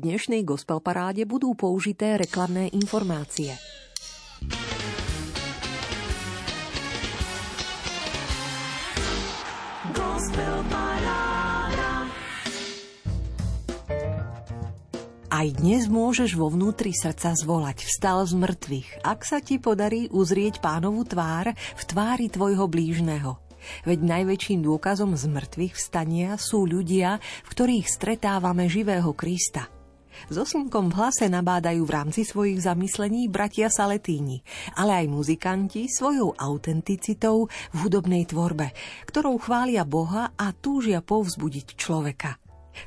dnešnej gospel paráde budú použité reklamné informácie. Aj dnes môžeš vo vnútri srdca zvolať vstal z mŕtvych, ak sa ti podarí uzrieť pánovu tvár v tvári tvojho blížneho. Veď najväčším dôkazom z mŕtvych vstania sú ľudia, v ktorých stretávame živého Krista. So slnkom v hlase nabádajú v rámci svojich zamyslení bratia Saletíni, ale aj muzikanti svojou autenticitou v hudobnej tvorbe, ktorou chvália Boha a túžia povzbudiť človeka.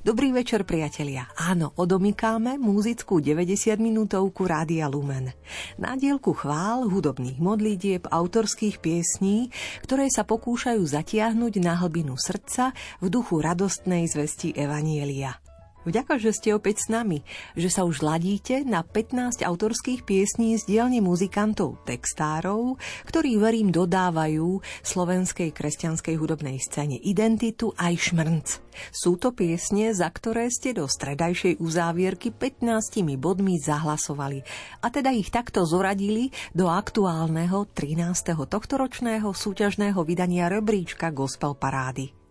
Dobrý večer, priatelia. Áno, odomykáme muzickú 90 minútovku Rádia Lumen. Na dielku chvál, hudobných modlitieb, autorských piesní, ktoré sa pokúšajú zatiahnuť na hlbinu srdca v duchu radostnej zvesti Evanielia. Vďaka, že ste opäť s nami, že sa už ladíte na 15 autorských piesní z dielne muzikantov, textárov, ktorí verím dodávajú slovenskej kresťanskej hudobnej scéne identitu aj šmrnc. Sú to piesne, za ktoré ste do stredajšej uzávierky 15 bodmi zahlasovali a teda ich takto zoradili do aktuálneho 13. tohtoročného súťažného vydania rebríčka Gospel Parády.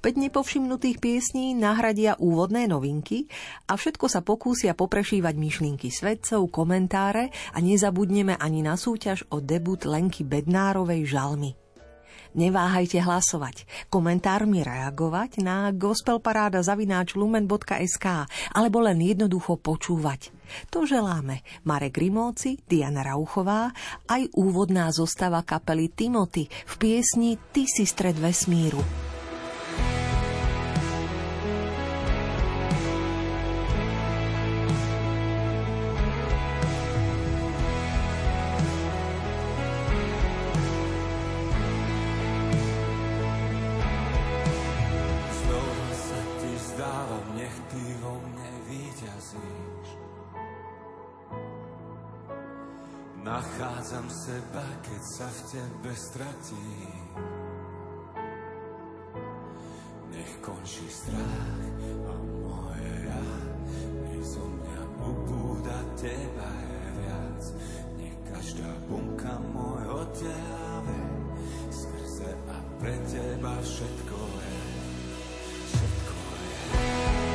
5 nepovšimnutých piesní nahradia úvodné novinky a všetko sa pokúsia poprešívať myšlienky svedcov, komentáre a nezabudneme ani na súťaž o debut Lenky Bednárovej Žalmy. Neváhajte hlasovať, komentármi reagovať na gospelparáda.lumen.sk alebo len jednoducho počúvať. To želáme Marek Rimóci, Diana Rauchová, aj úvodná zostava kapely Timothy v piesni Ty si stred vesmíru. Nachádzam seba, keď sa v tebe stratím. Nech končí strach a moje ja, nech zo mňa ubúda teba je viac. Nech každá bunka môjho tela vie, skrze a pre teba všetko je. srdce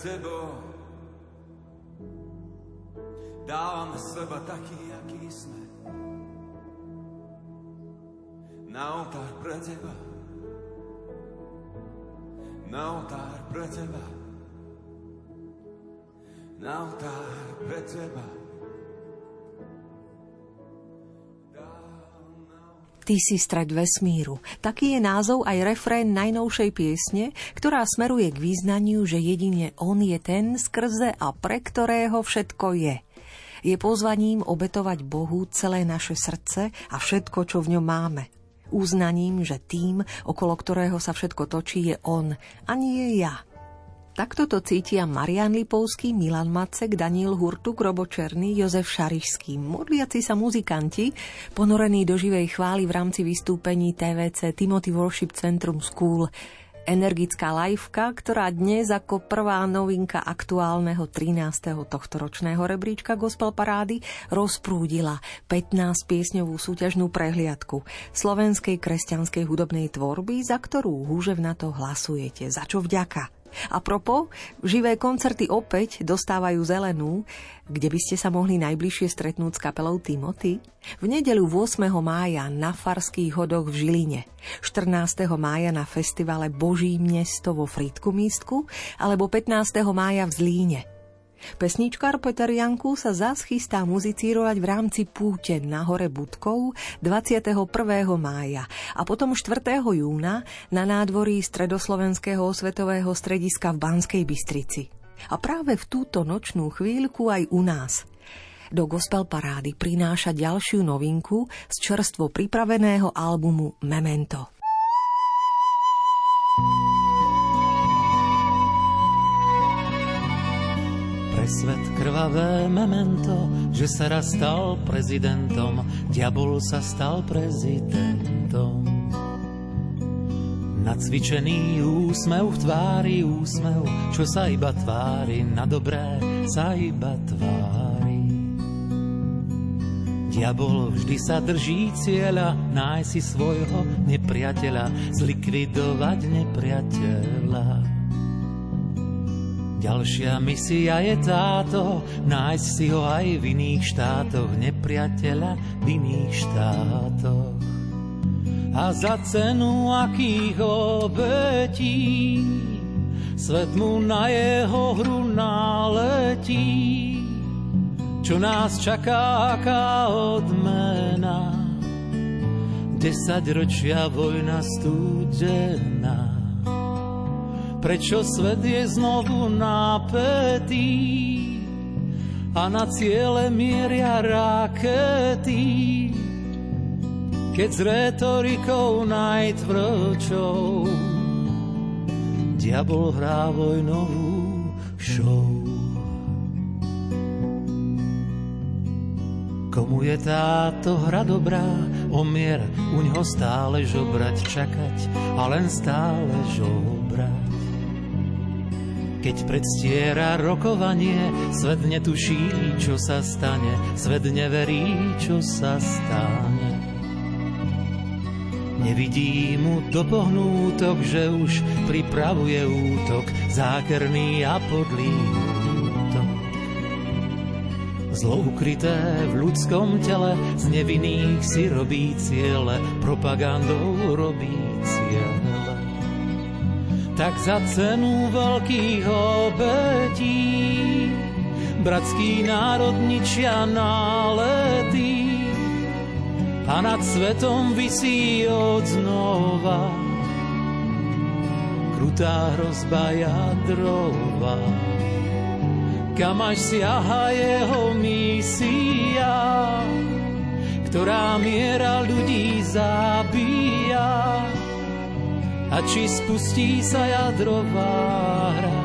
tebou dávame seba taký, aký sme. Na oltár pre teba. Na oltár pre teba. Na oltár pre teba. Ty si stred vesmíru. Taký je názov aj refrén najnovšej piesne, ktorá smeruje k význaniu, že jedine On je ten, skrze a pre ktorého všetko je. Je pozvaním obetovať Bohu celé naše srdce a všetko, čo v ňom máme. Uznaním, že tým, okolo ktorého sa všetko točí, je On a nie ja. Takto to cítia Marian Lipovský, Milan Macek, Daniel Hurtuk, Robo Černý, Jozef Šarišský, modliaci sa muzikanti, ponorení do živej chvály v rámci vystúpení TVC Timothy Worship Centrum School. Energická liveka, ktorá dnes ako prvá novinka aktuálneho 13. tohtoročného rebríčka Gospel Parády rozprúdila 15 piesňovú súťažnú prehliadku slovenskej kresťanskej hudobnej tvorby, za ktorú húževnato hlasujete. Za čo vďaka? A propo, živé koncerty opäť dostávajú zelenú, kde by ste sa mohli najbližšie stretnúť s kapelou Timothy. V nedeľu 8. mája na Farských hodoch v Žiline, 14. mája na festivale Boží mesto vo Frýdku místku alebo 15. mája v Zlíne. Pesničkár Peter Janku sa zás chystá muzicírovať v rámci púte na hore Budkov 21. mája a potom 4. júna na nádvorí Stredoslovenského osvetového strediska v Banskej Bystrici. A práve v túto nočnú chvíľku aj u nás do Gospel Parády prináša ďalšiu novinku z čerstvo pripraveného albumu Memento. Pre svet krvavé memento, že sa raz stal prezidentom, diabol sa stal prezidentom. Nacvičený úsmev v tvári, úsmev, čo sa iba tvári, na dobré sa iba tvári. Diabol vždy sa drží cieľa, nájsť si svojho nepriateľa, zlikvidovať nepriateľa. Ďalšia misia je táto, nájsť si ho aj v iných štátoch, nepriateľa v iných štátoch. A za cenu akých obetí, svet mu na jeho hru naletí. Čo nás čaká, aká odmena, desať ročia vojna studená. Prečo svet je znovu napätý? a na ciele mieria rakety. Keď s retorikou najtvrdšou diabol hrá vojnovú show. Komu je táto hra dobrá, omier u ňoho stále žobrať, čakať a len stále žobrať. Keď predstiera rokovanie, svet netuší, čo sa stane, svet neverí, čo sa stane. Nevidí mu do pohnútok, že už pripravuje útok, zákerný a podlý Zlo ukryté v ľudskom tele z nevinných si robí ciele, propagandou robí ciele. Tak za cenu veľkých obetí. Bratský národ ničia nálety. A nad svetom vysí od znova krutá hrozba jadrová kam až siaha jeho misia, ktorá miera ľudí zabíja. A či spustí sa jadrová hra,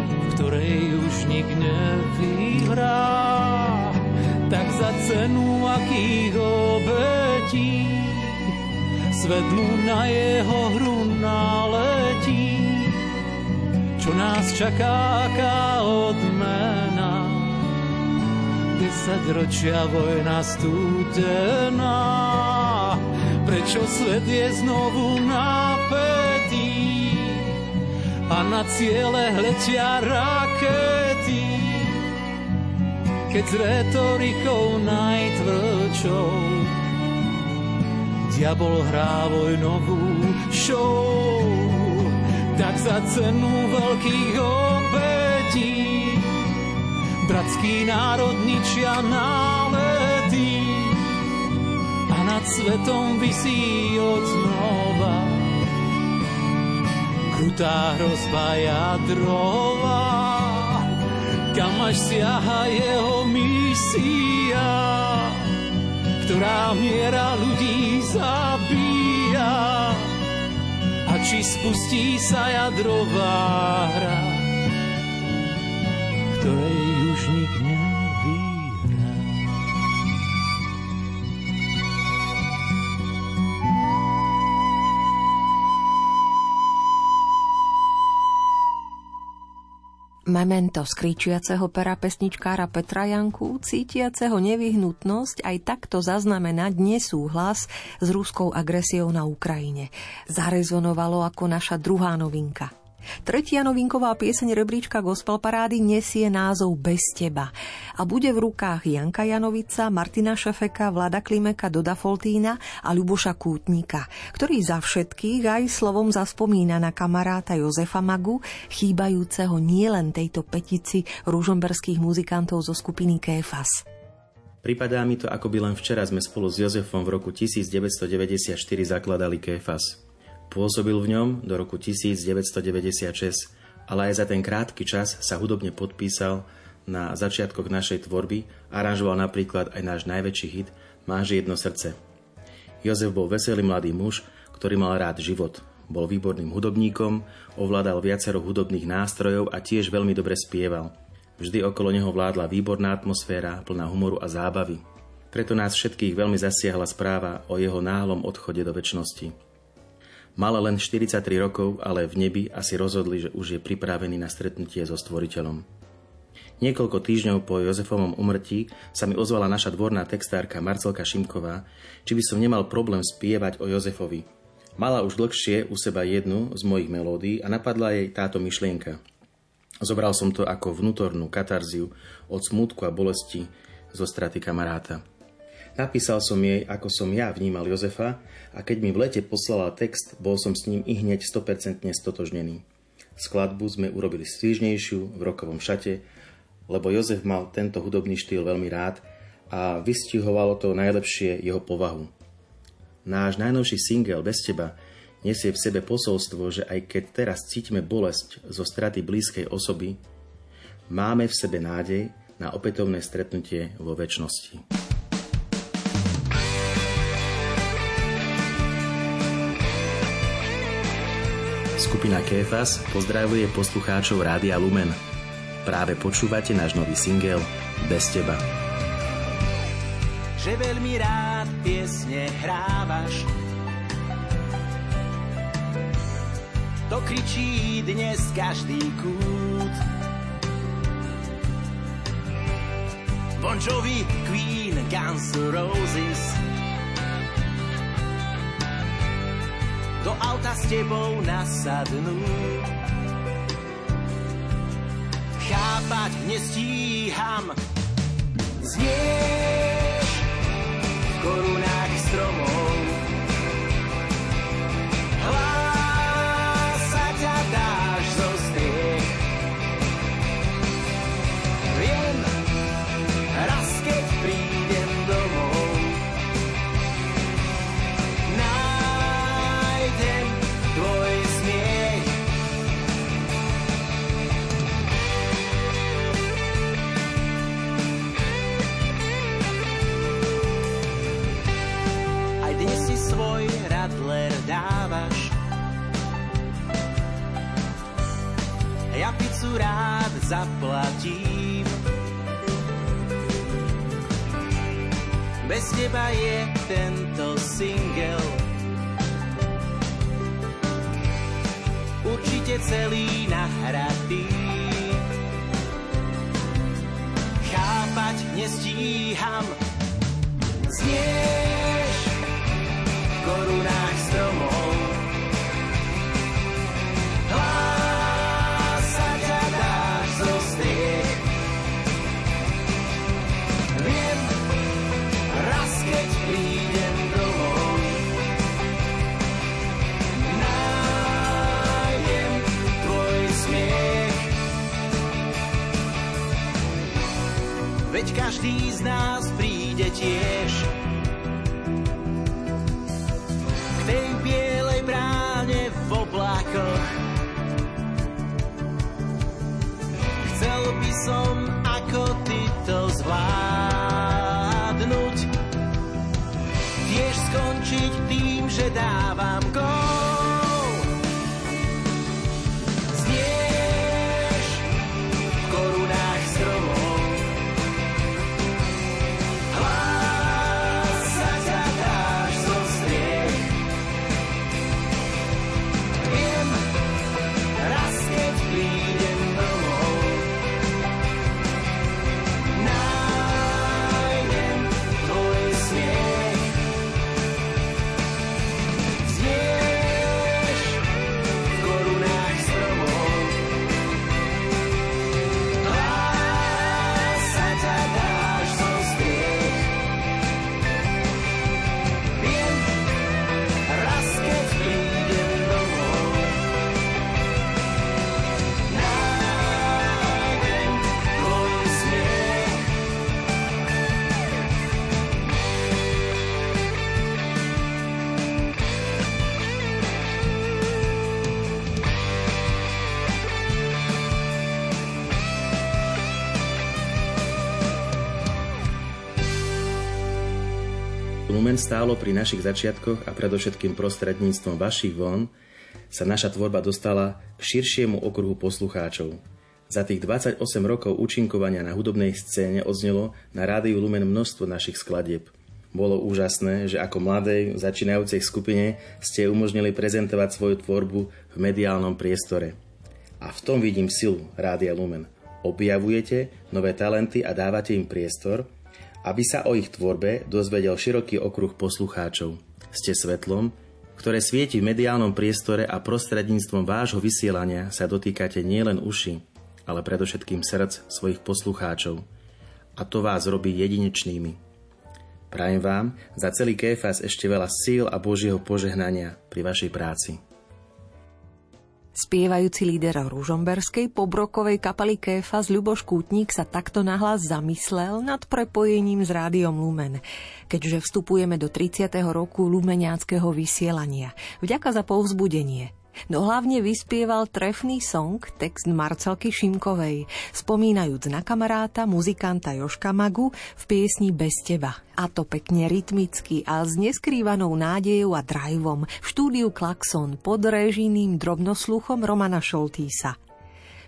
v ktorej už nik nevyhrá, tak za cenu akých obetí svet na jeho hru naletí čo nás čaká, aká odmena. Desať ročia vojna studená, prečo svet je znovu napätý a na ciele hletia rakety. Keď s retorikou najtvrdšou diabol hrá vojnovú show tak za cenu veľkých obetí bratský národ ničia a nad svetom vysí od znova krutá hrozba jadrová kam až siaha jeho misia ktorá miera ľudí zabíja. Či spustí sa jadrová hra, ktorej už nik Memento skríčiaceho pera pesničkára Petra Janku, cítiaceho nevyhnutnosť aj takto zaznamenať nesúhlas s ruskou agresiou na Ukrajine. Zarezonovalo ako naša druhá novinka – Tretia novinková pieseň rebríčka Gospel Parády nesie názov Bez teba a bude v rukách Janka Janovica, Martina Šefeka, Vlada Klimeka, Doda Foltína a Ľuboša Kútnika, ktorý za všetkých aj slovom zaspomína na kamaráta Jozefa Magu, chýbajúceho nielen tejto petici ružomberských muzikantov zo skupiny Kéfas. Pripadá mi to, ako by len včera sme spolu s Jozefom v roku 1994 zakladali Kéfas. Pôsobil v ňom do roku 1996, ale aj za ten krátky čas sa hudobne podpísal na začiatkoch našej tvorby, aranžoval napríklad aj náš najväčší hit Máš jedno srdce. Jozef bol veselý mladý muž, ktorý mal rád život. Bol výborným hudobníkom, ovládal viacero hudobných nástrojov a tiež veľmi dobre spieval. Vždy okolo neho vládla výborná atmosféra, plná humoru a zábavy. Preto nás všetkých veľmi zasiahla správa o jeho náhlom odchode do väčšnosti. Mal len 43 rokov, ale v nebi asi rozhodli, že už je pripravený na stretnutie so stvoriteľom. Niekoľko týždňov po Jozefovom umrtí sa mi ozvala naša dvorná textárka Marcelka Šimková, či by som nemal problém spievať o Jozefovi. Mala už dlhšie u seba jednu z mojich melódií a napadla jej táto myšlienka. Zobral som to ako vnútornú katarziu od smútku a bolesti zo straty kamaráta. Napísal som jej, ako som ja vnímal Jozefa a keď mi v lete poslala text, bol som s ním i hneď 100% stotožnený. Skladbu sme urobili svížnejšiu v rokovom šate, lebo Jozef mal tento hudobný štýl veľmi rád a vystihovalo to najlepšie jeho povahu. Náš najnovší single Bez teba nesie v sebe posolstvo, že aj keď teraz cítime bolesť zo straty blízkej osoby, máme v sebe nádej na opätovné stretnutie vo väčšnosti. Skupina Kéfas pozdravuje poslucháčov Rádia Lumen. Práve počúvate náš nový singel Bez teba. Že veľmi rád piesne hrávaš To kričí dnes každý kút Bon Jovi, Queen, Guns Roses auta s tebou nasadnú Chápať nestíham. Znieš v korunách stromov Pizzu rád zaplatím. Bez teba je tento single Určite celý nahratý. Chápať nestíham. Znieš každý z nás príde tiež stálo pri našich začiatkoch a predovšetkým prostredníctvom vašich von sa naša tvorba dostala k širšiemu okruhu poslucháčov. Za tých 28 rokov účinkovania na hudobnej scéne odznelo na rádiu Lumen množstvo našich skladieb. Bolo úžasné, že ako mladej, začínajúcej skupine ste umožnili prezentovať svoju tvorbu v mediálnom priestore. A v tom vidím silu Rádia Lumen. Objavujete nové talenty a dávate im priestor, aby sa o ich tvorbe dozvedel široký okruh poslucháčov. Ste svetlom, ktoré svieti v mediálnom priestore a prostredníctvom vášho vysielania sa dotýkate nielen uši, ale predovšetkým srdc svojich poslucháčov. A to vás robí jedinečnými. Prajem vám za celý Kéfas ešte veľa síl a Božieho požehnania pri vašej práci. Spievajúci líder ružomberskej pobrokovej kapely Kéfas Ľuboš Kútnik sa takto nahlas zamyslel nad prepojením s rádiom Lumen, keďže vstupujeme do 30. roku lumeniáckého vysielania. Vďaka za povzbudenie. No hlavne vyspieval trefný song, text Marcelky Šimkovej, spomínajúc na kamaráta, muzikanta Joška Magu v piesni Bez teba. A to pekne rytmicky a s neskrývanou nádejou a driveom v štúdiu Klaxon pod režijným drobnosluchom Romana Šoltísa.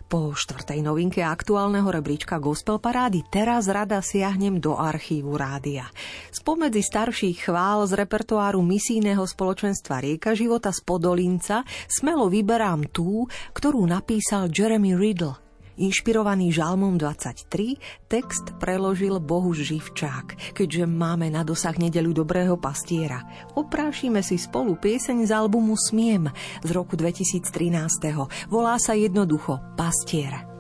Po štvrtej novinke aktuálneho rebríčka Gospel Parády teraz rada siahnem do archívu rádia. Spomedzi starších chvál z repertoáru misijného spoločenstva Rieka života z Podolinca smelo vyberám tú, ktorú napísal Jeremy Riddle – Inšpirovaný žalmom 23, text preložil Bohuž Živčák, keďže máme na dosah nedelu dobrého pastiera. Oprášime si spolu pieseň z albumu Smiem z roku 2013. Volá sa jednoducho Pastier.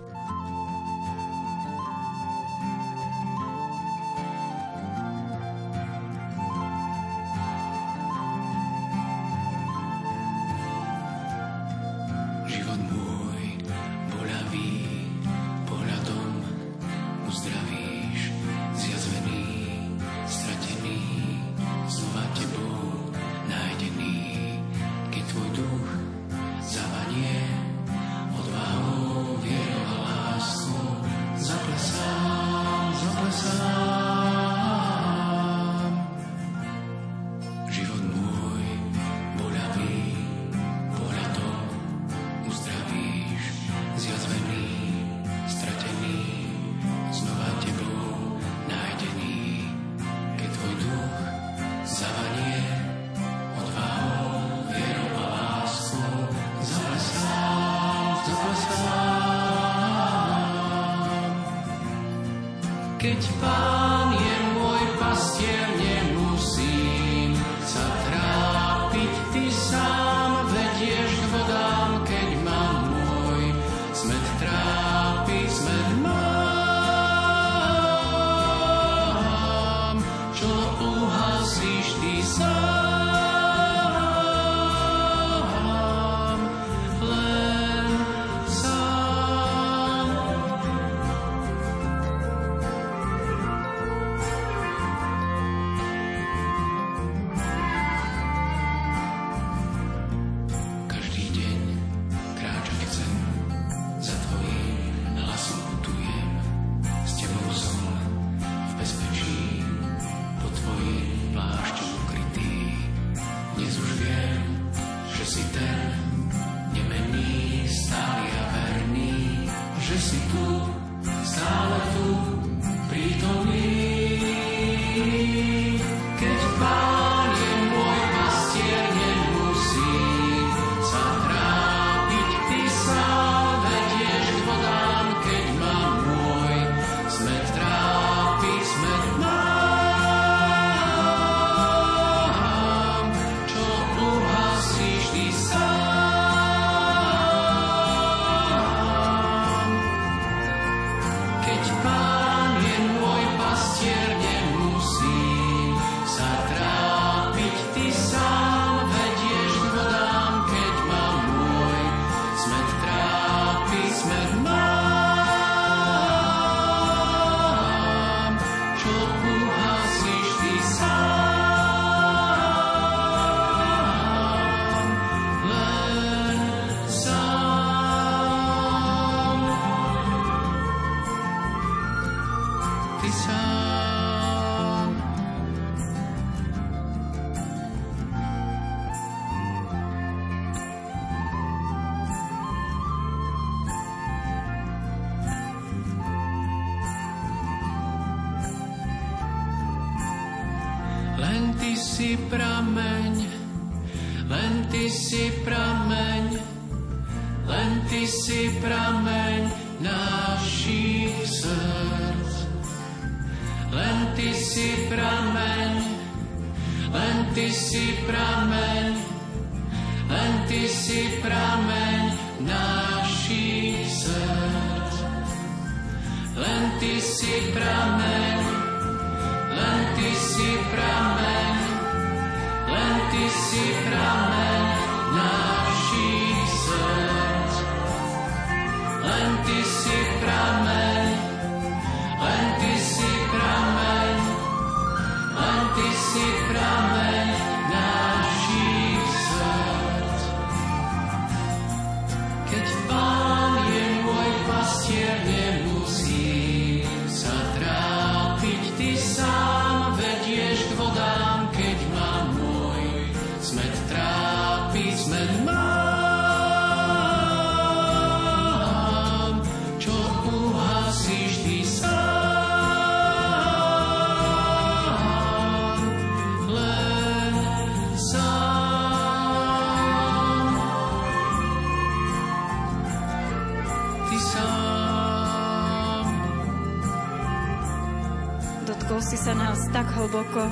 Hlboko,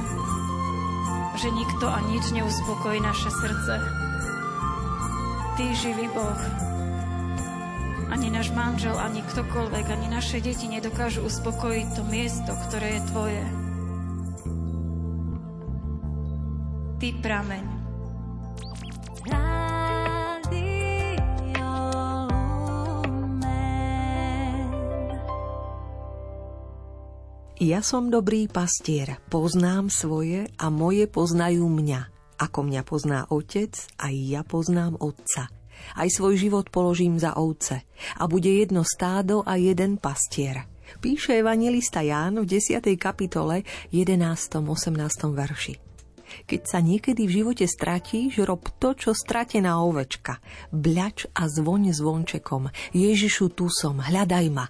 že nikto a nič neuspokojí naše srdce. Ty, živý Boh, ani náš manžel, ani ktokoľvek, ani naše deti nedokážu uspokojiť to miesto, ktoré je Tvoje. Ty prameň, Ja som dobrý pastier, poznám svoje a moje poznajú mňa. Ako mňa pozná otec, aj ja poznám otca. Aj svoj život položím za ovce. A bude jedno stádo a jeden pastier. Píše evangelista Ján v 10. kapitole 11. 18. verši. Keď sa niekedy v živote stratíš, rob to, čo stratená ovečka. Bľač a zvoň zvončekom. Ježišu, tu som, hľadaj ma.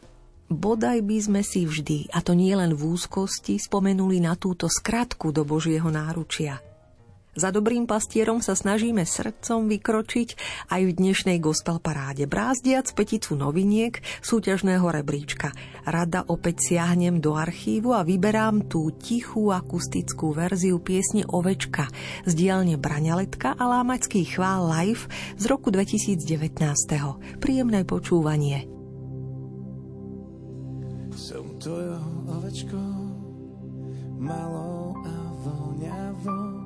Bodaj by sme si vždy, a to nie len v úzkosti, spomenuli na túto skratku do Božieho náručia. Za dobrým pastierom sa snažíme srdcom vykročiť aj v dnešnej gospel paráde. Brázdiac peticu noviniek súťažného rebríčka. Rada opäť siahnem do archívu a vyberám tú tichú akustickú verziu piesne Ovečka z dielne Braňaletka a Lámacký chvál live z roku 2019. Príjemné počúvanie tvojou ovečkou, malou a voňavou,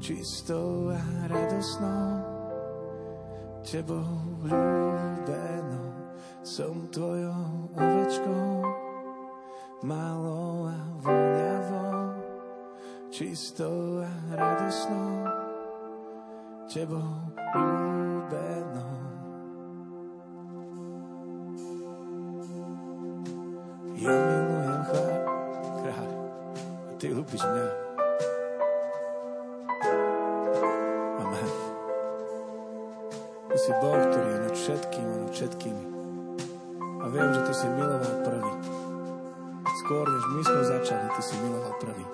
čistou a radosnou, tebou ľúbenou. Som tvojou ovečkou, malou a voňavou, čistou a radosnou, tebou ľúbenou. Ja milujem kráľ, a ty ľúbiš mňa. Amen. Ty si Boh, ktorý je nad všetkým a nad všetkými. A viem, že ty si miloval prvý. Skôr, než my sme začali, ty si miloval prvý.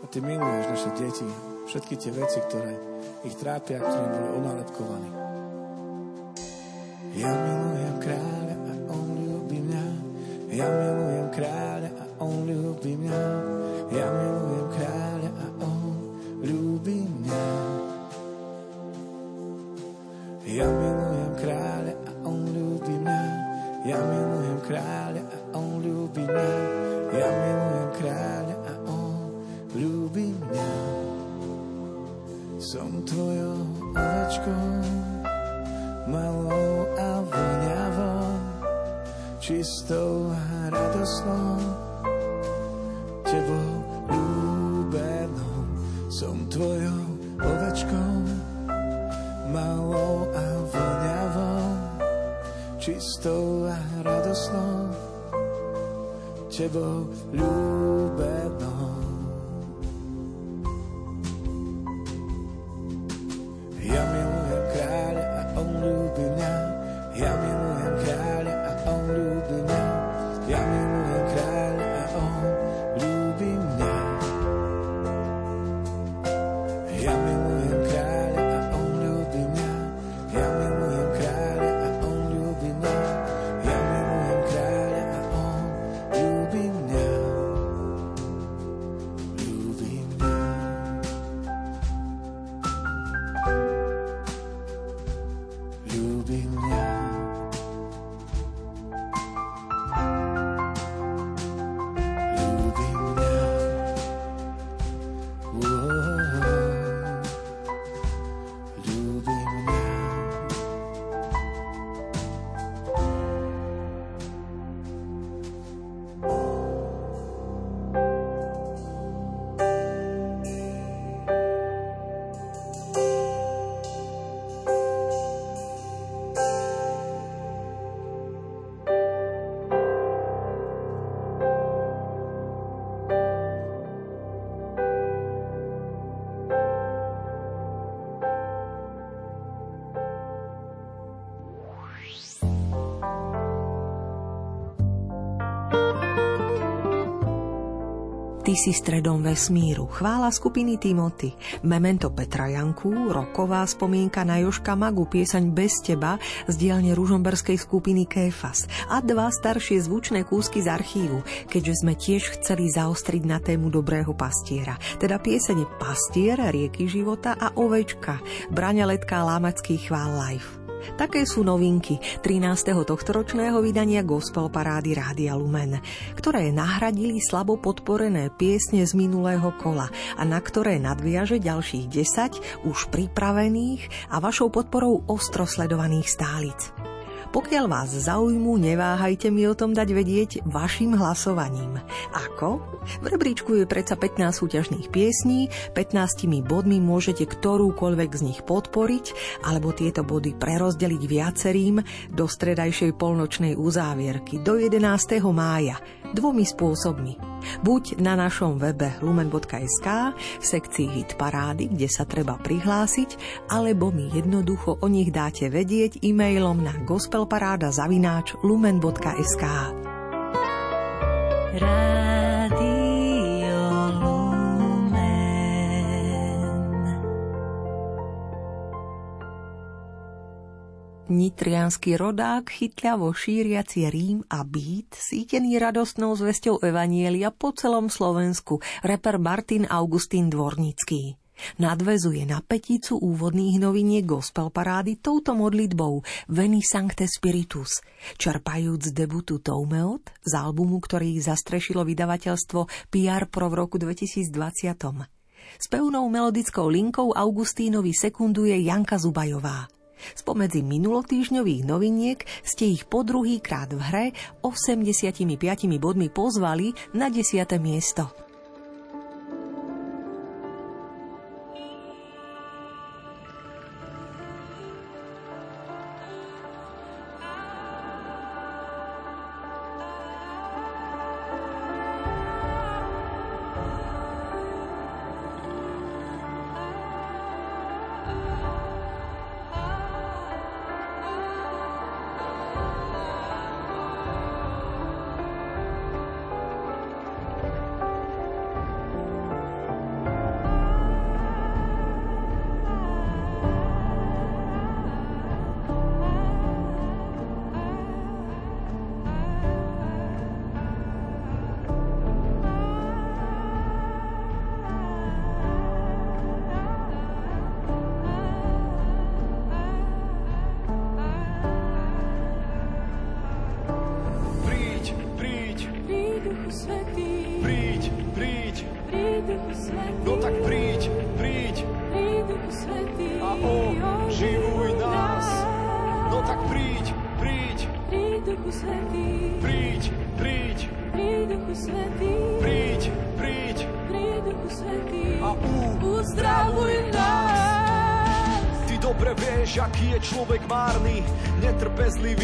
A ty miluješ naše deti, všetky tie veci, ktoré ich trápia, ktoré boli onálepkovaní. Ja milujem kráľa Ja milujem kráľa a on ľúbi mňa. Ja milujem Ty si stredom vesmíru. Chvála skupiny Timothy. Memento Petra Janku, roková spomienka na Joška Magu, piesaň Bez teba z dielne ružomberskej skupiny Kéfas a dva staršie zvučné kúsky z archívu, keďže sme tiež chceli zaostriť na tému dobrého pastiera. Teda piesene Pastier, rieky života a Ovečka, Braňa Letka Lámacký chvál live. Také sú novinky 13. tohtoročného vydania Gospel Parády Rádia Lumen, ktoré nahradili slabo podporené piesne z minulého kola a na ktoré nadviaže ďalších 10 už pripravených a vašou podporou ostro sledovaných stálic. Pokiaľ vás zaujmú, neváhajte mi o tom dať vedieť vašim hlasovaním. Ako? V rebríčku je predsa 15 súťažných piesní, 15 bodmi môžete ktorúkoľvek z nich podporiť, alebo tieto body prerozdeliť viacerým do stredajšej polnočnej uzávierky do 11. mája dvomi spôsobmi. Buď na našom webe lumen.sk v sekcii Hit Parády, kde sa treba prihlásiť, alebo mi jednoducho o nich dáte vedieť e-mailom na gospelparáda zavináč lumen.sk. Rádio Nitrianský rodák, chytľavo šíriaci Rím a Bít, sítený radostnou zvesťou Evanielia po celom Slovensku, reper Martin Augustín Dvornický. Nadvezuje na peticu úvodných noviniek gospel parády touto modlitbou Veni Sancte Spiritus, čerpajúc debutu Toumeot z albumu, ktorý zastrešilo vydavateľstvo PR Pro v roku 2020. S pevnou melodickou linkou Augustínovi sekunduje Janka Zubajová. Spomedzi minulotýžňových noviniek ste ich po druhý krát v hre 85 bodmi pozvali na 10. miesto.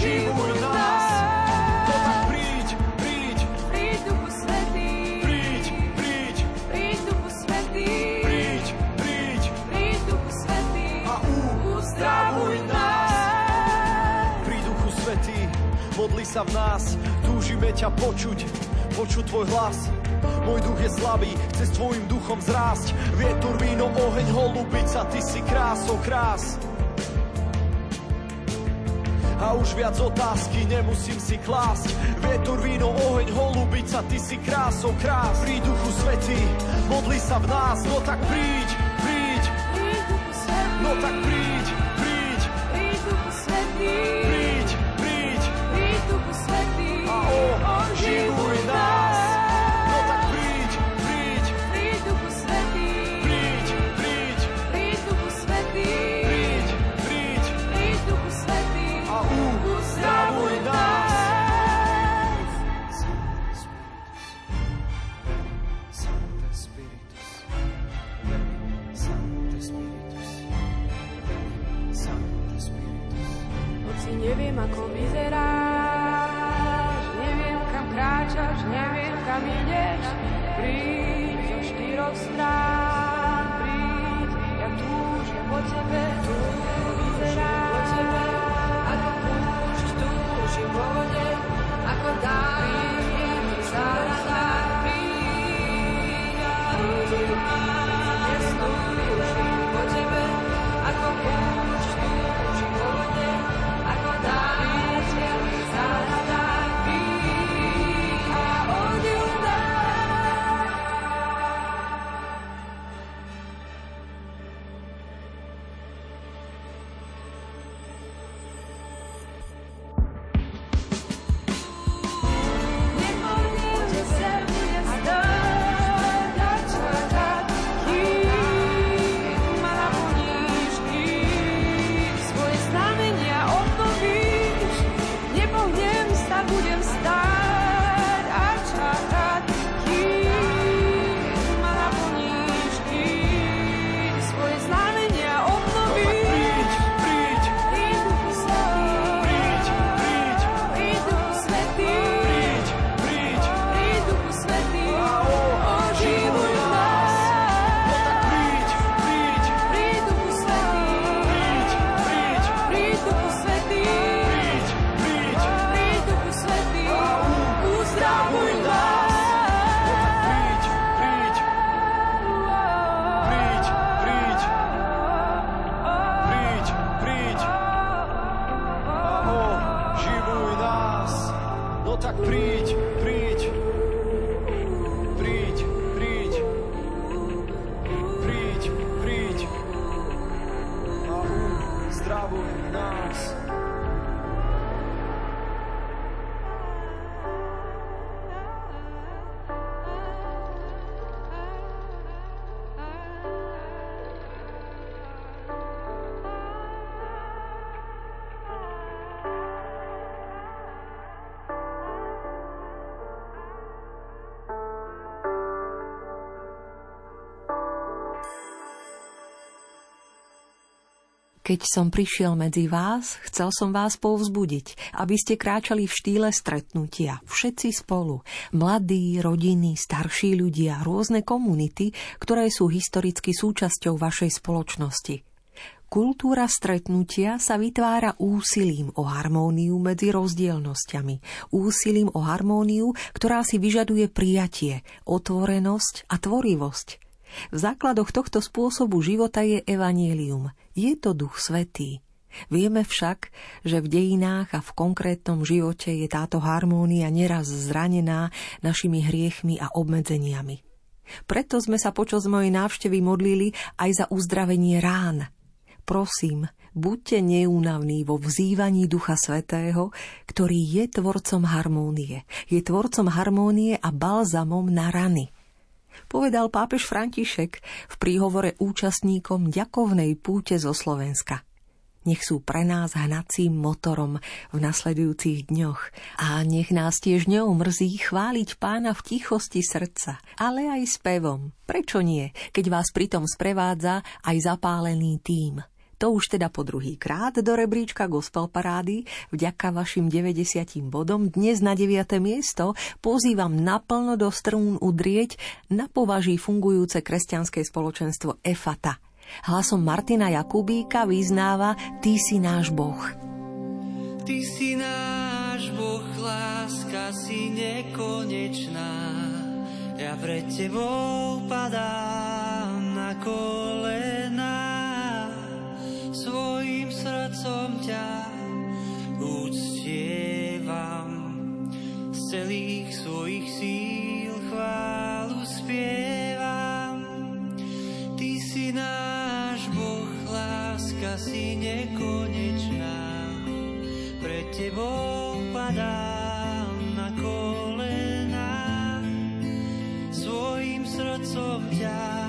oživuj nás. Tak príď, príď, príď Duchu Svetý. Príď, príď, príď Duchu Svetý. Príď, príď, príď Duchu Svetý. A uzdravuj nás. modli sa v nás, túžime ťa počuť, počuť tvoj hlas. Môj duch je slabý, chce s tvojim duchom zrásť. Vietor, víno, oheň, holubica, ty si krásou krás. A už viac otázky nemusím si klásť. Vietor, víno, oheň, holubica, ty si krásou krás. Pri duchu svetý, modli sa v nás, no tak príď, príď. No tak príď, príď. Príď duchu svetý. oživuj nás. Keď som prišiel medzi vás, chcel som vás povzbudiť, aby ste kráčali v štýle stretnutia, všetci spolu, mladí, rodiny, starší ľudia, rôzne komunity, ktoré sú historicky súčasťou vašej spoločnosti. Kultúra stretnutia sa vytvára úsilím o harmóniu medzi rozdielnosťami, úsilím o harmóniu, ktorá si vyžaduje prijatie, otvorenosť a tvorivosť. V základoch tohto spôsobu života je evanielium. Je to duch svetý. Vieme však, že v dejinách a v konkrétnom živote je táto harmónia neraz zranená našimi hriechmi a obmedzeniami. Preto sme sa počas mojej návštevy modlili aj za uzdravenie rán. Prosím, buďte neúnavní vo vzývaní Ducha Svetého, ktorý je tvorcom harmónie. Je tvorcom harmónie a balzamom na rany – povedal pápež František v príhovore účastníkom ďakovnej púte zo Slovenska. Nech sú pre nás hnacím motorom v nasledujúcich dňoch a nech nás tiež neumrzí chváliť pána v tichosti srdca, ale aj spevom. Prečo nie, keď vás pritom sprevádza aj zapálený tým – to už teda po druhý krát do rebríčka Gospel Parády. Vďaka vašim 90 bodom dnes na 9. miesto pozývam naplno do strún udrieť na považí fungujúce kresťanské spoločenstvo EFATA. Hlasom Martina Jakubíka vyznáva Ty si náš Boh. Ty si náš Boh, láska si nekonečná. Ja pred Tebou padám na kolena svojim srdcom ťa uctievam. Z celých svojich síl chválu spievam. Ty si náš Boh, láska si nekonečná. Pred Tebou padám na kolena. Svojim srdcom ťa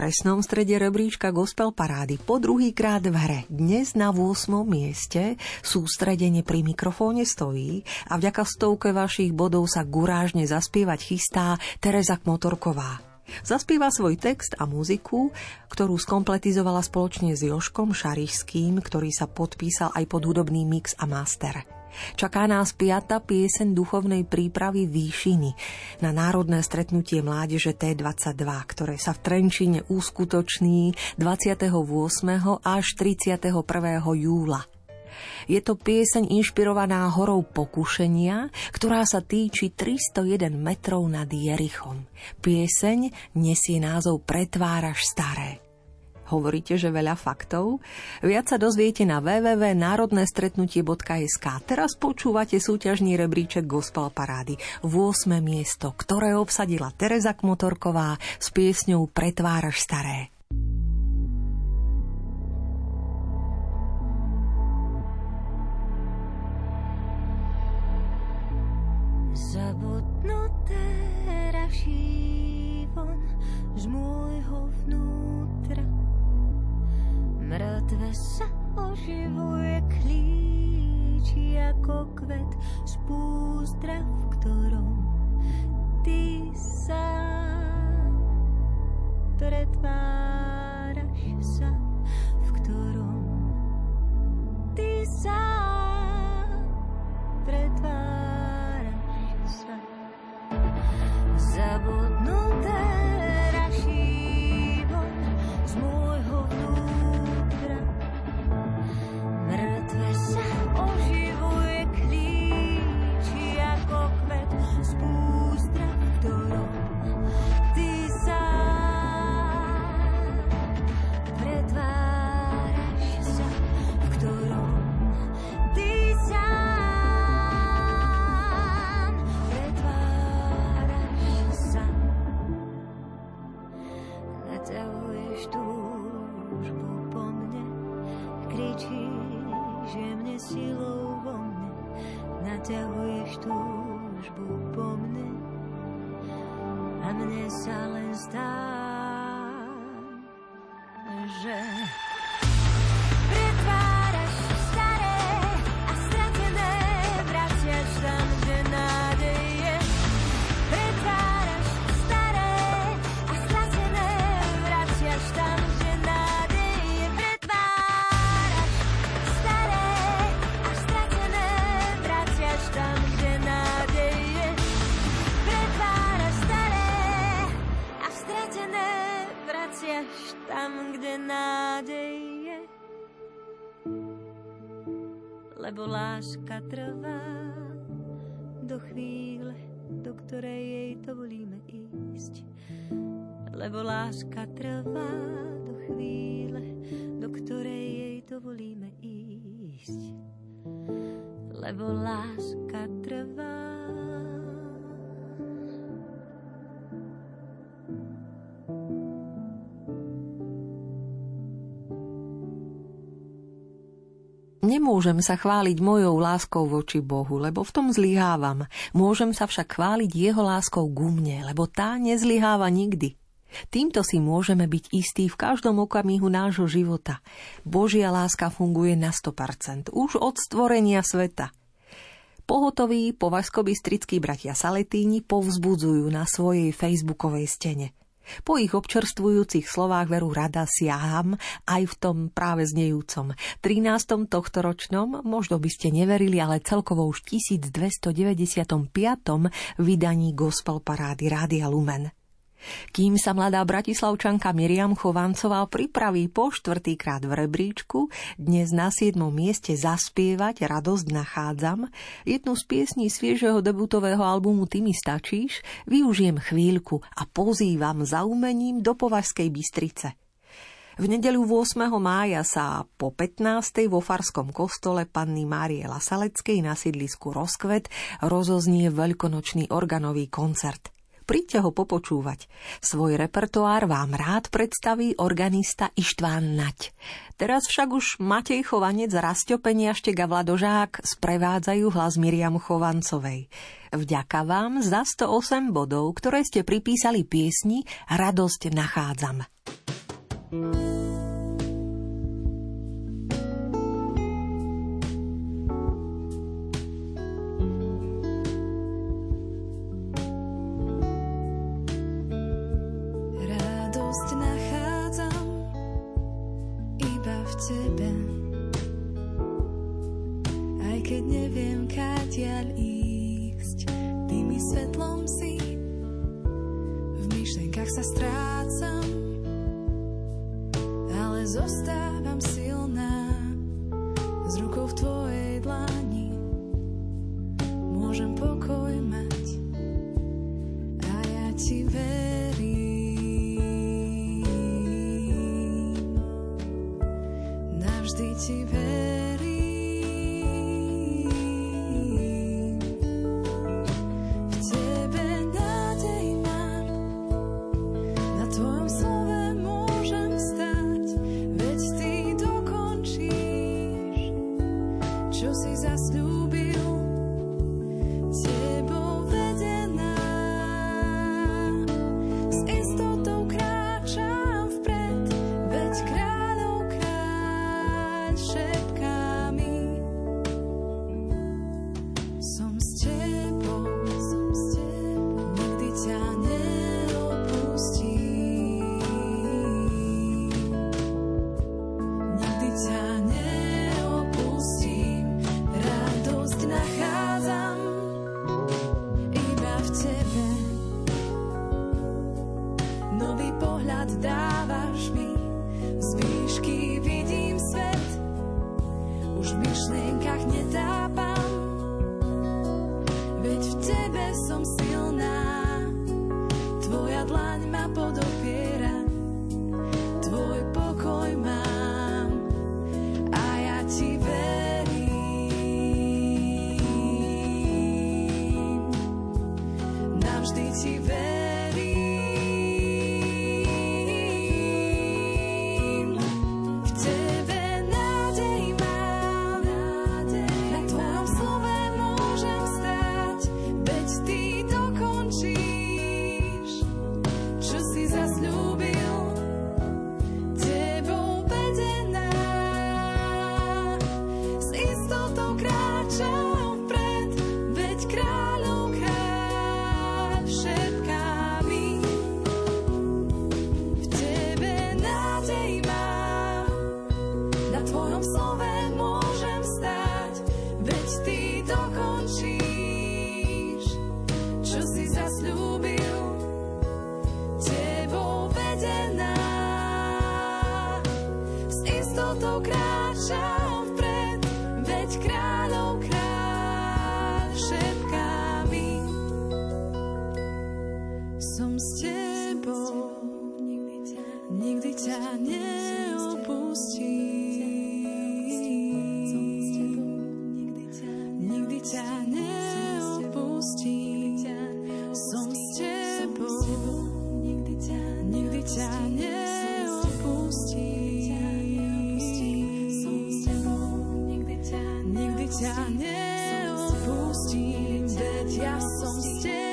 presnom strede rebríčka Gospel Parády po druhýkrát v hre dnes na 8. mieste sústredenie pri mikrofóne stojí a vďaka stovke vašich bodov sa gurážne zaspievať chystá Tereza Kmotorková. Zaspieva svoj text a muziku, ktorú skompletizovala spoločne s Joškom Šarišským, ktorý sa podpísal aj pod hudobný mix a master. Čaká nás piata pieseň duchovnej prípravy Výšiny na národné stretnutie mládeže T22, ktoré sa v Trenčine uskutoční 28. až 31. júla. Je to pieseň inšpirovaná horou pokušenia, ktorá sa týči 301 metrov nad Jerichom. Pieseň nesie názov Pretváraš staré. Hovoríte, že veľa faktov? Viac sa dozviete na www.národnestretnutie.sk. Teraz počúvate súťažný rebríček Gospel Parády. V 8. miesto, ktoré obsadila Tereza Kmotorková s piesňou Pretváraš staré. Zabudnuté Mŕtve sa oživuje, klíči ako kvet z pústra, v ktorom ty sa pretváraš sa, v ktorom ty sa pretváraš sa. Zabudnuté lebo láska trvá do chvíle, do ktorej jej dovolíme ísť. Lebo láska trvá do chvíle, do ktorej jej dovolíme ísť. Lebo láska trvá Nemôžem sa chváliť mojou láskou voči Bohu, lebo v tom zlyhávam. Môžem sa však chváliť jeho láskou ku mne, lebo tá nezlyháva nikdy. Týmto si môžeme byť istí v každom okamihu nášho života. Božia láska funguje na 100%, už od stvorenia sveta. Pohotoví považsko-bystrickí bratia Saletíni povzbudzujú na svojej facebookovej stene – po ich občerstvujúcich slovách veru rada siaham aj v tom práve znejúcom 13. tohto ročnom, možno by ste neverili, ale celkovo už 1295. vydaní Gospel Parády Rádia Lumen. Kým sa mladá bratislavčanka Miriam Chovancová pripraví po štvrtýkrát v rebríčku, dnes na 7. mieste zaspievať Radosť nachádzam, jednu z piesní sviežeho debutového albumu Ty mi stačíš, využijem chvíľku a pozývam za umením do Považskej Bystrice. V nedeľu 8. mája sa po 15. vo Farskom kostole panny Márie Lasaleckej na sídlisku Rozkvet rozoznie veľkonočný organový koncert – príďte ho popočúvať. Svoj repertoár vám rád predstaví organista Ištván Nať. Teraz však už Matej Chovanec, Rastio Peniaštek a Vladožák sprevádzajú hlas Miriam Chovancovej. Vďaka vám za 108 bodov, ktoré ste pripísali piesni Radosť nachádzam. thank you neviem, kadiaľ ísť, ty mi svetlom si. V myšlenkách sa strácam, ale zostávam silná. S rukou v tvojej dlani môžem pokoj mať a ja ti verím. ti ver. ja som s tebou.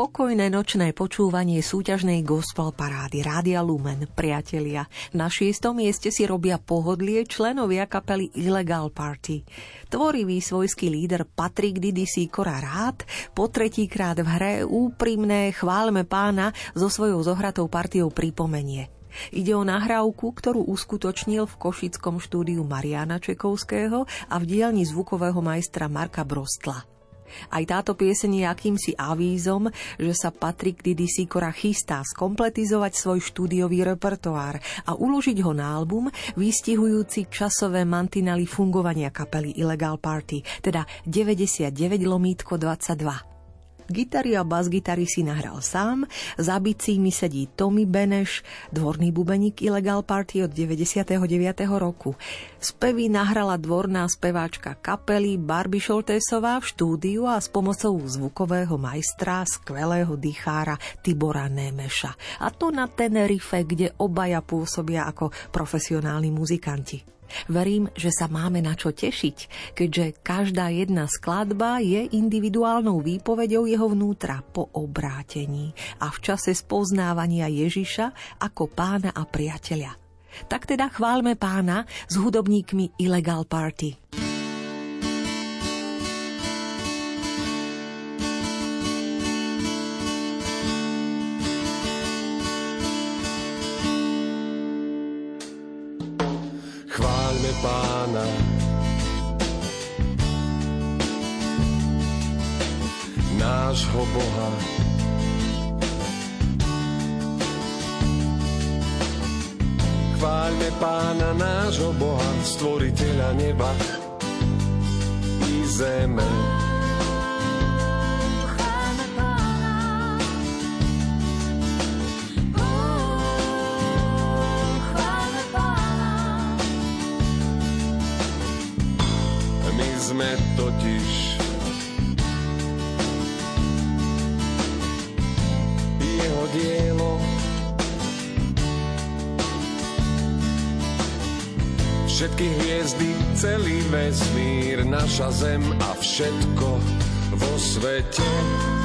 Pokojné nočné počúvanie súťažnej gospel parády Rádia Lumen, priatelia. Na šiestom mieste si robia pohodlie členovia kapely Illegal Party. Tvorivý svojský líder Patrik Didi Sikora rád po tretíkrát v hre úprimné chválme pána so svojou zohratou partiou pripomenie. Ide o nahrávku, ktorú uskutočnil v košickom štúdiu Mariana Čekovského a v dielni zvukového majstra Marka Brostla. Aj táto pieseň je akýmsi avízom, že sa Patrik Didi Sikora chystá skompletizovať svoj štúdiový repertoár a uložiť ho na album, vystihujúci časové mantinely fungovania kapely Illegal Party, teda 99 lomítko 22. Gitary a bas-gitary si nahral sám, za bicími sedí Tommy Beneš, dvorný bubeník Illegal Party od 99. roku. Spevy nahrala dvorná speváčka kapely Barbie Šoltésová v štúdiu a s pomocou zvukového majstra, skvelého dýchára Tibora Nemeša. A to na Tenerife, kde obaja pôsobia ako profesionálni muzikanti. Verím, že sa máme na čo tešiť, keďže každá jedna skladba je individuálnou výpovedou jeho vnútra po obrátení a v čase spoznávania Ježiša ako pána a priateľa. Tak teda chválme pána s hudobníkmi Illegal Party. Pána. Nášho Boha. Chváľme pána nášho Boha, stvoriteľa neba i zeme. Všetky hviezdy, celý vesmír, naša zem a všetko vo svete.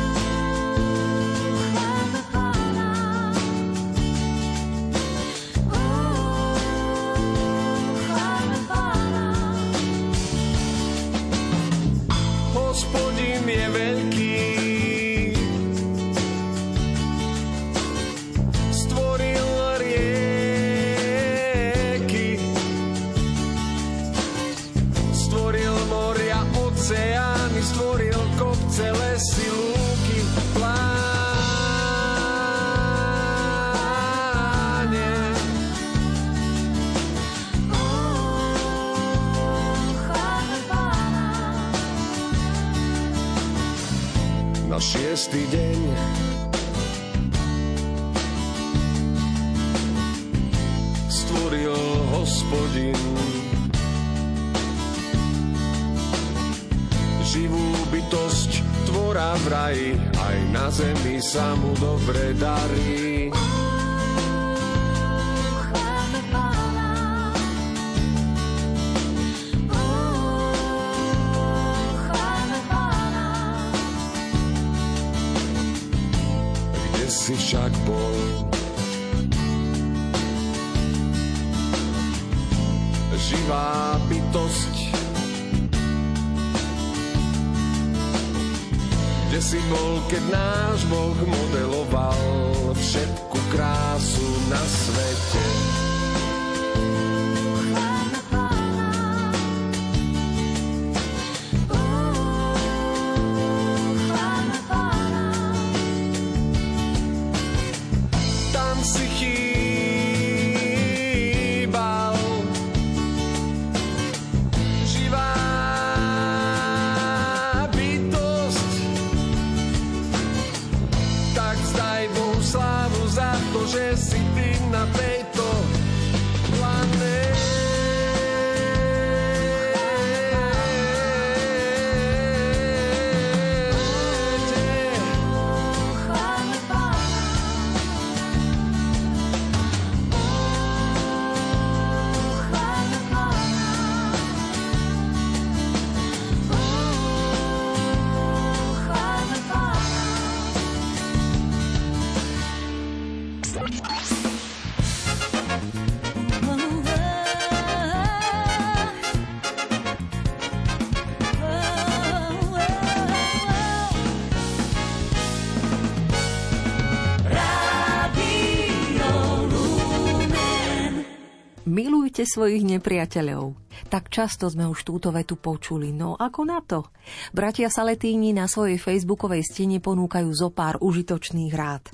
Milujte svojich nepriateľov. Tak často sme už túto vetu počuli, no ako na to? Bratia Saletíni na svojej facebookovej stene ponúkajú zo pár užitočných rád.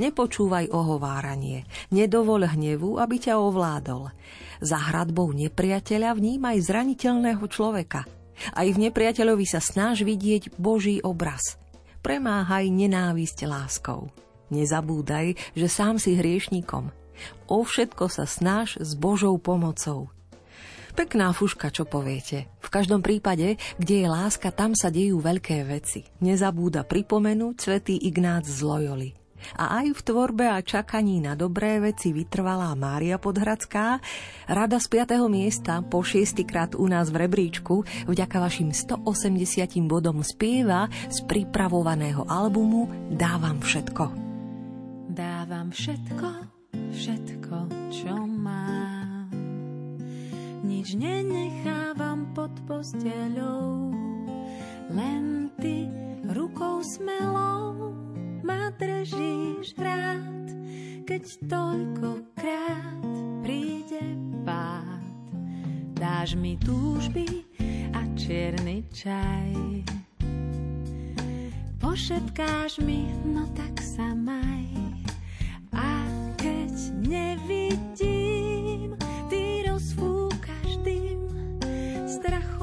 Nepočúvaj ohováranie, nedovol hnevu, aby ťa ovládol. Za hradbou nepriateľa vnímaj zraniteľného človeka. Aj v nepriateľovi sa snaž vidieť Boží obraz. Premáhaj nenávisť láskou. Nezabúdaj, že sám si hriešníkom – O všetko sa snaž s Božou pomocou. Pekná fuška, čo poviete. V každom prípade, kde je láska, tam sa dejú veľké veci. Nezabúda pripomenúť svätý Ignác z Loyoli. A aj v tvorbe a čakaní na dobré veci vytrvalá Mária Podhradská, rada z 5. miesta po šiestýkrát u nás v rebríčku vďaka vašim 180 bodom spieva z pripravovaného albumu Dávam všetko. Dávam všetko, všetko, čo mám. Nič nenechávam pod posteľou, len ty rukou smelou ma držíš rád, keď toľkokrát príde pád. Dáš mi túžby a čierny čaj. Pošetkáš mi, no tak sa maj. Nevidím, ty rozfúkaš dym strachov,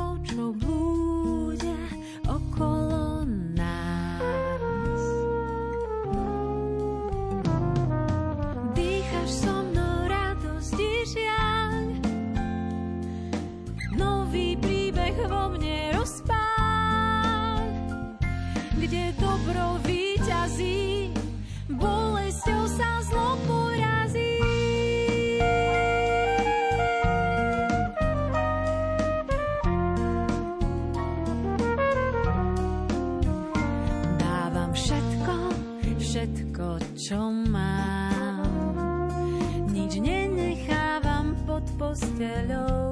pod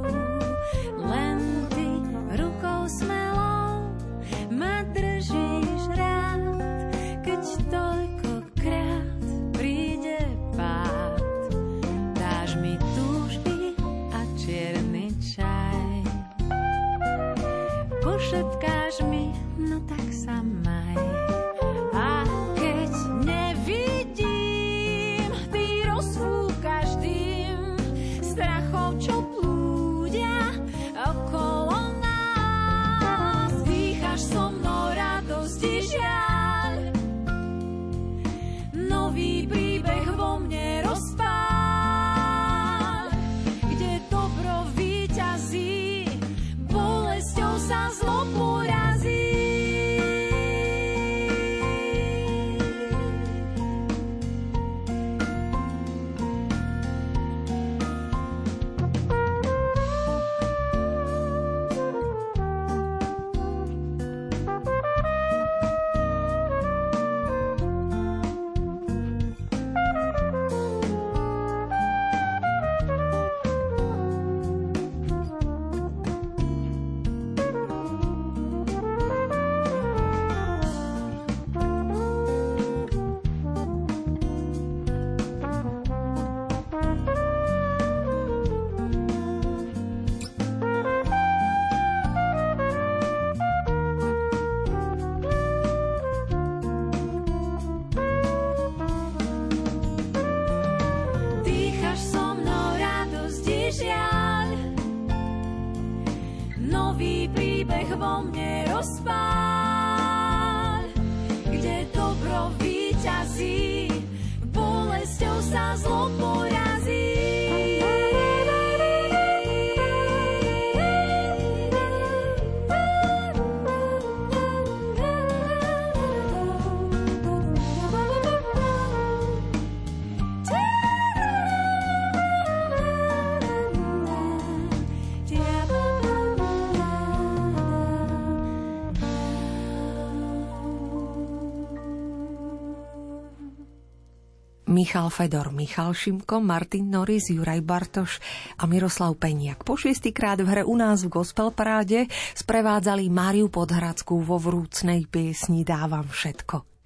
Michal Fedor, Michal Šimko, Martin Norris, Juraj Bartoš a Miroslav Peniak. Po šiestýkrát v hre u nás v Gospel Paráde sprevádzali Máriu Podhradskú vo vrúcnej piesni Dávam všetko.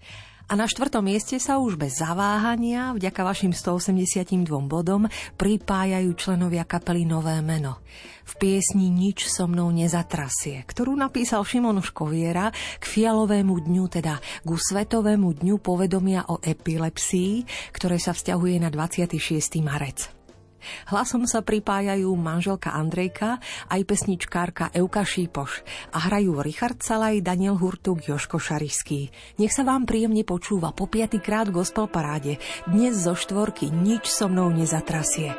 A na štvrtom mieste sa už bez zaváhania, vďaka vašim 182 bodom, pripájajú členovia kapely Nové meno. V piesni Nič so mnou nezatrasie, ktorú napísal Šimon Škoviera k fialovému dňu, teda ku Svetovému dňu povedomia o epilepsii, ktoré sa vzťahuje na 26. marec. Hlasom sa pripájajú manželka Andrejka aj pesničkárka Euka Šípoš a hrajú Richard Salaj, Daniel Hurtuk, Joško Šarišský. Nech sa vám príjemne počúva po piatýkrát gospel paráde. Dnes zo štvorky nič so mnou nezatrasie.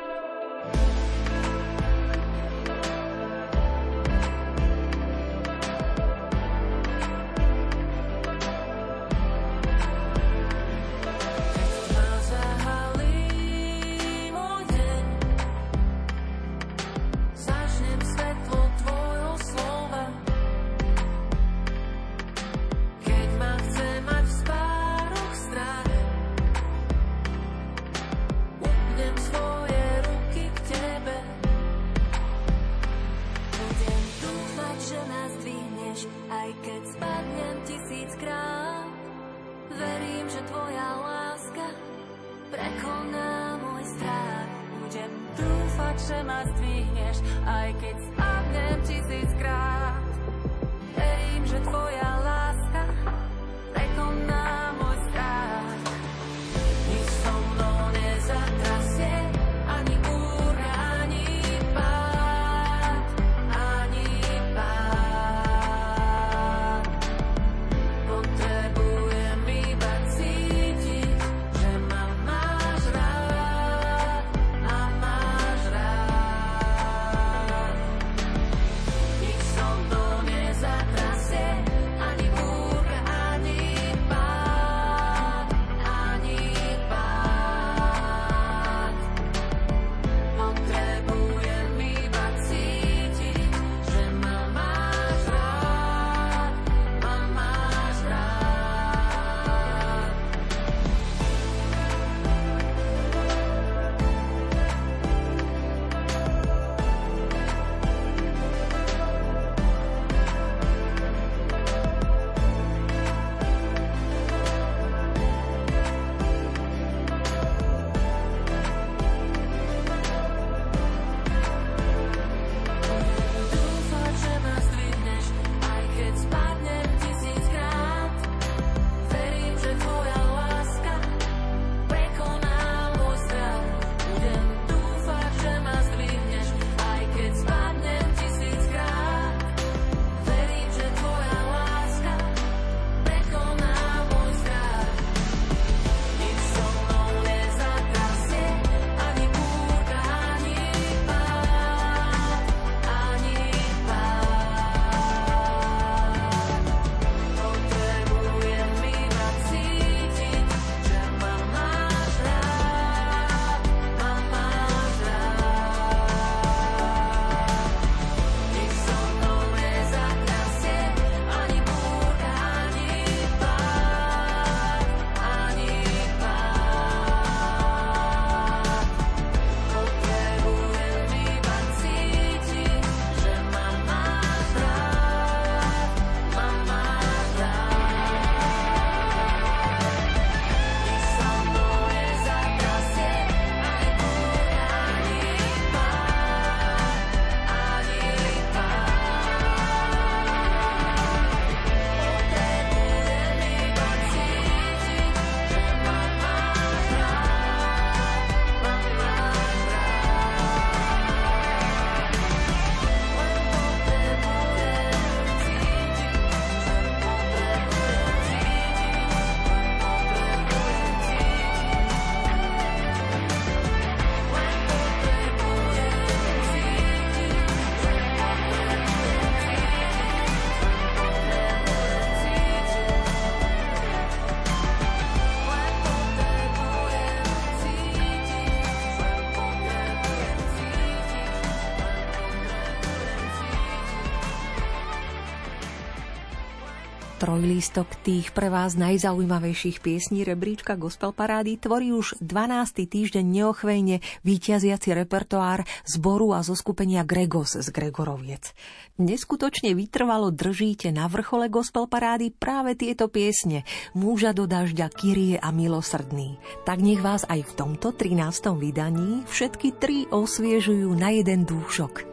Trojlístok tých pre vás najzaujímavejších piesní rebríčka Gospel Parády tvorí už 12. týždeň neochvejne vyťaziaci repertoár zboru a zo skupenia Gregos z Gregoroviec. Neskutočne vytrvalo držíte na vrchole Gospel Parády práve tieto piesne Múža do dažďa, Kyrie a Milosrdný. Tak nech vás aj v tomto 13. vydaní všetky tri osviežujú na jeden dúšok.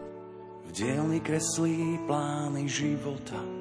V dielni kreslí plány života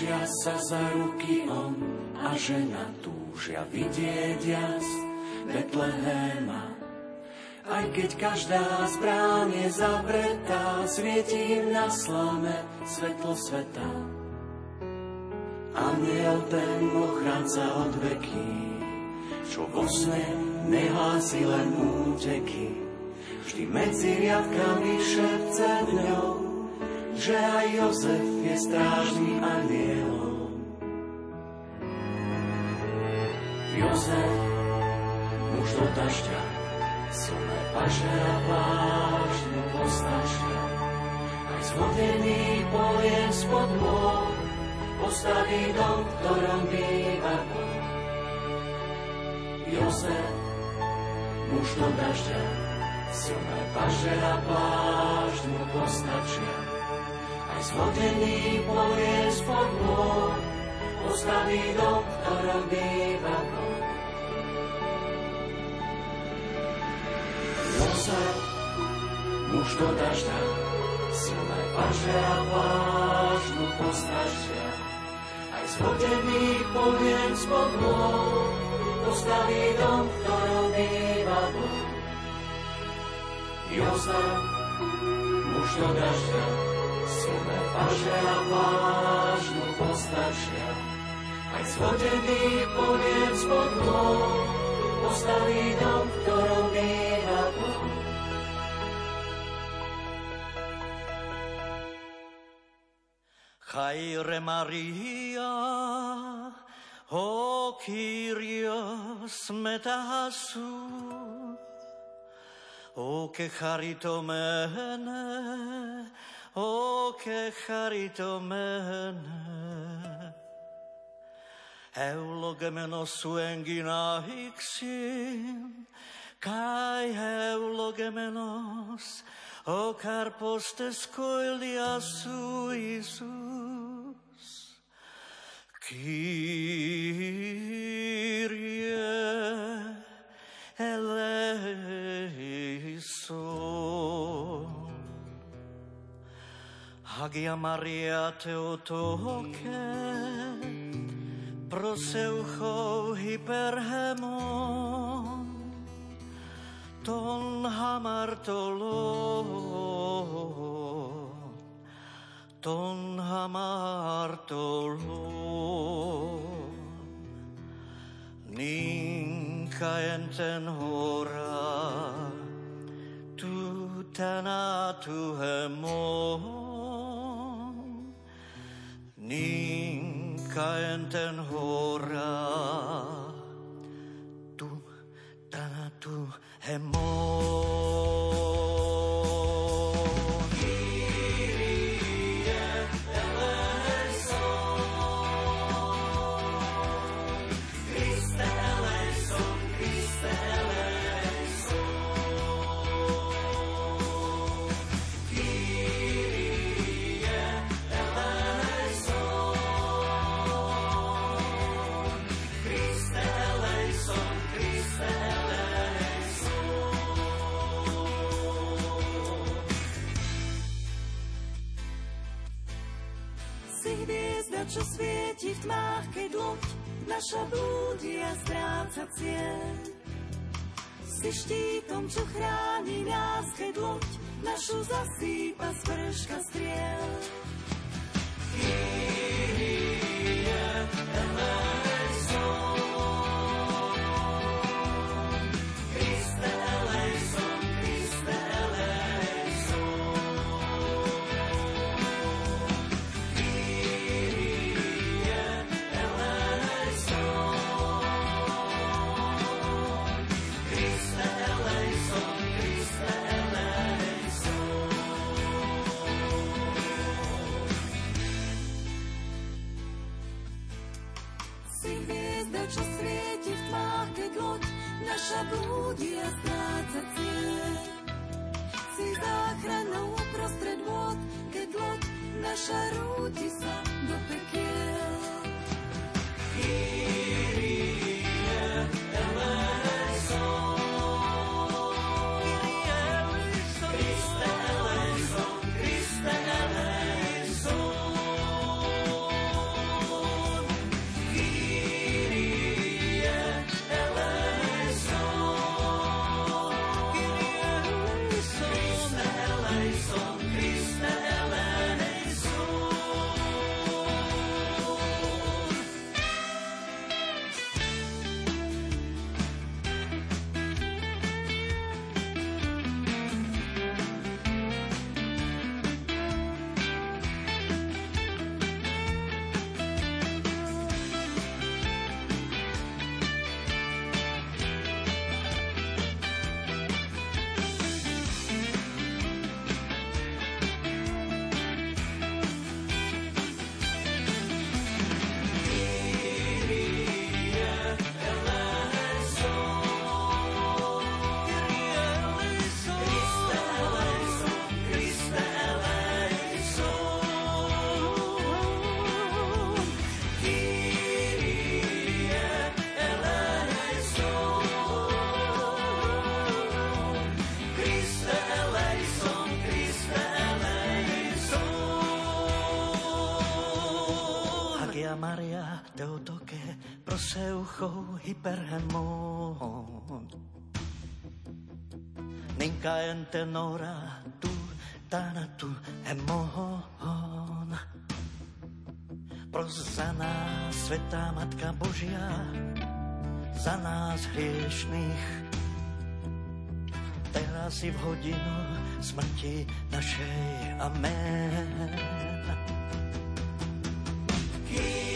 Držia sa za ruky on a žena túžia vidieť jas Betlehema. Aj keď každá z brán je zavretá, svieti im na slame svetlo sveta. Aniel ten ochranca od veky, čo vo sne nehlási len úteky. Vždy medzi riadkami šepce ňou, že aj Jozef je strážný anielom. Jozef, muž do dažďa, silné paže a plášť mu postačia. Aj zhodený polien spod môj, postaví dom, v ktorom býva Boh. Jozef, muž do dažďa, silné paže a plášť postačia zhodený povie spod môj, postaví dom, v ktorom býva Boh. Jozef, muž do dažďa, silné paže a pláž mu postačia. Aj zhodený poviem spod môj, postaví dom, ktorom býva Boh. Jozef, muž do dažďa, silné paže a vážnu postačia. Aj zhodených poviem spod nôh, postaví dom, v ktorom býva Boh. Chaire Maria, o Kyrios metahasu, o che charitomene, o che charitomene. Eulogemenos suengina ixin, kai eulogemenos, o carpos tescoilia su Isus. Kyrie eleison. Hagia Maria Theotoke, proseucho hyperhemon, ton hamartolon, ton hamartolon, ninka enten hora, tu tanatu hemon, ninkaenten hora? Tu tana tu hemora čo svieti v tmách, keď loď naša blúdi a stráca cieľ. Si štítom, čo chráni nás, keď loď našu zasýpa sprška striel. Kyrie eleison. Naša blúdi hyperhemon. Ninka en tenora tu tu hemon. Pros za nás, Svetá Matka Božia, za nás hriešných. Teraz si v hodinu smrti našej. Amen. Kyrie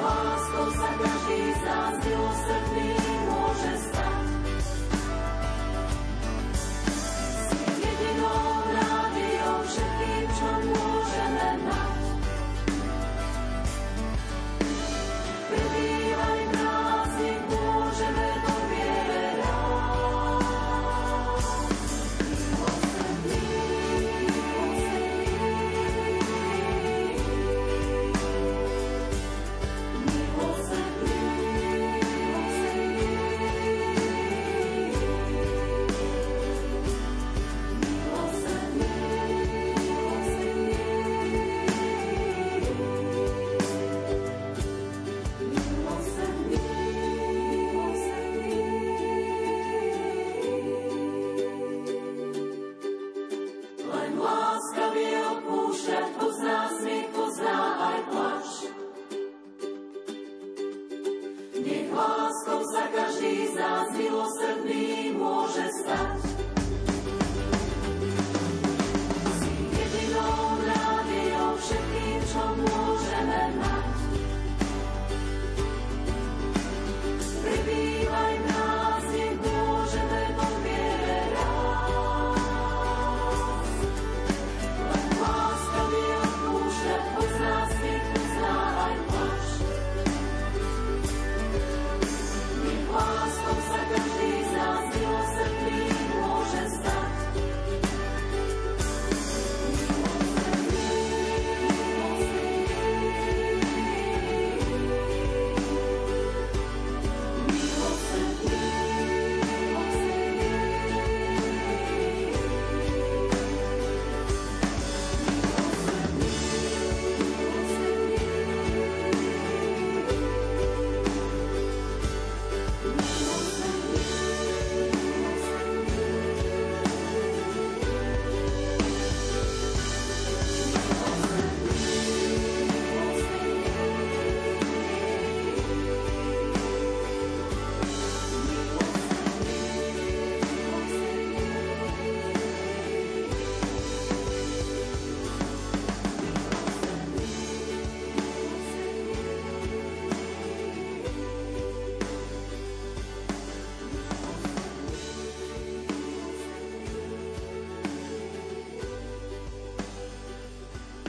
Láskou sa každý zás milosrdný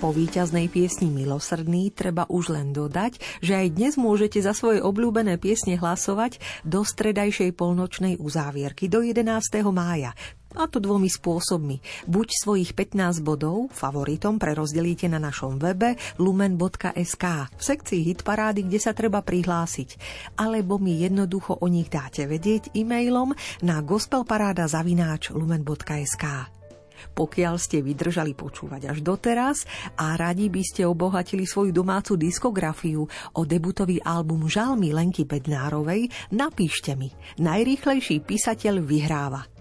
Po víťaznej piesni Milosrdný treba už len dodať, že aj dnes môžete za svoje obľúbené piesne hlasovať do stredajšej polnočnej uzávierky do 11. mája. A to dvomi spôsobmi. Buď svojich 15 bodov favoritom prerozdelíte na našom webe lumen.sk v sekcii hitparády, kde sa treba prihlásiť. Alebo mi jednoducho o nich dáte vedieť e-mailom na gospelparáda.lumen.sk pokiaľ ste vydržali počúvať až doteraz a radi by ste obohatili svoju domácu diskografiu o debutový album Žalmy Lenky Bednárovej, napíšte mi. Najrýchlejší písateľ vyhráva.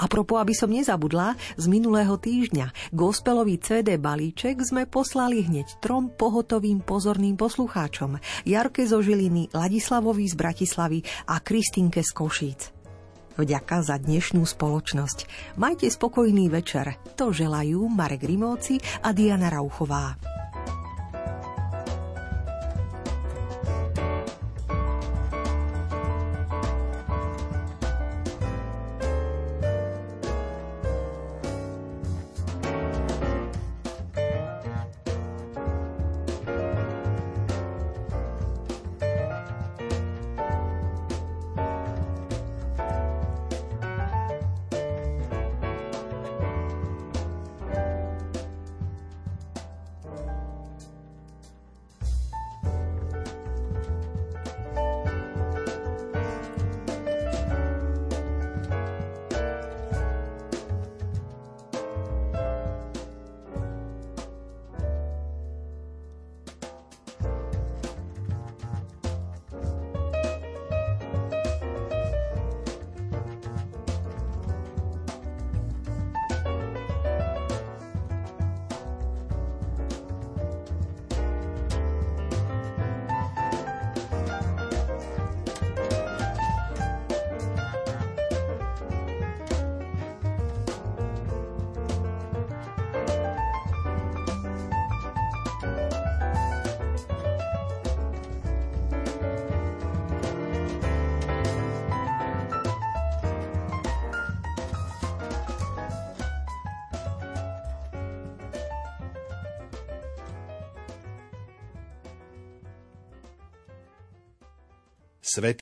A propo, aby som nezabudla, z minulého týždňa gospelový CD balíček sme poslali hneď trom pohotovým pozorným poslucháčom. Jarke zo Žiliny, Ladislavovi z Bratislavy a Kristinke z Košíc. Vďaka za dnešnú spoločnosť. Majte spokojný večer. To želajú Marek Rimovci a Diana Rauchová.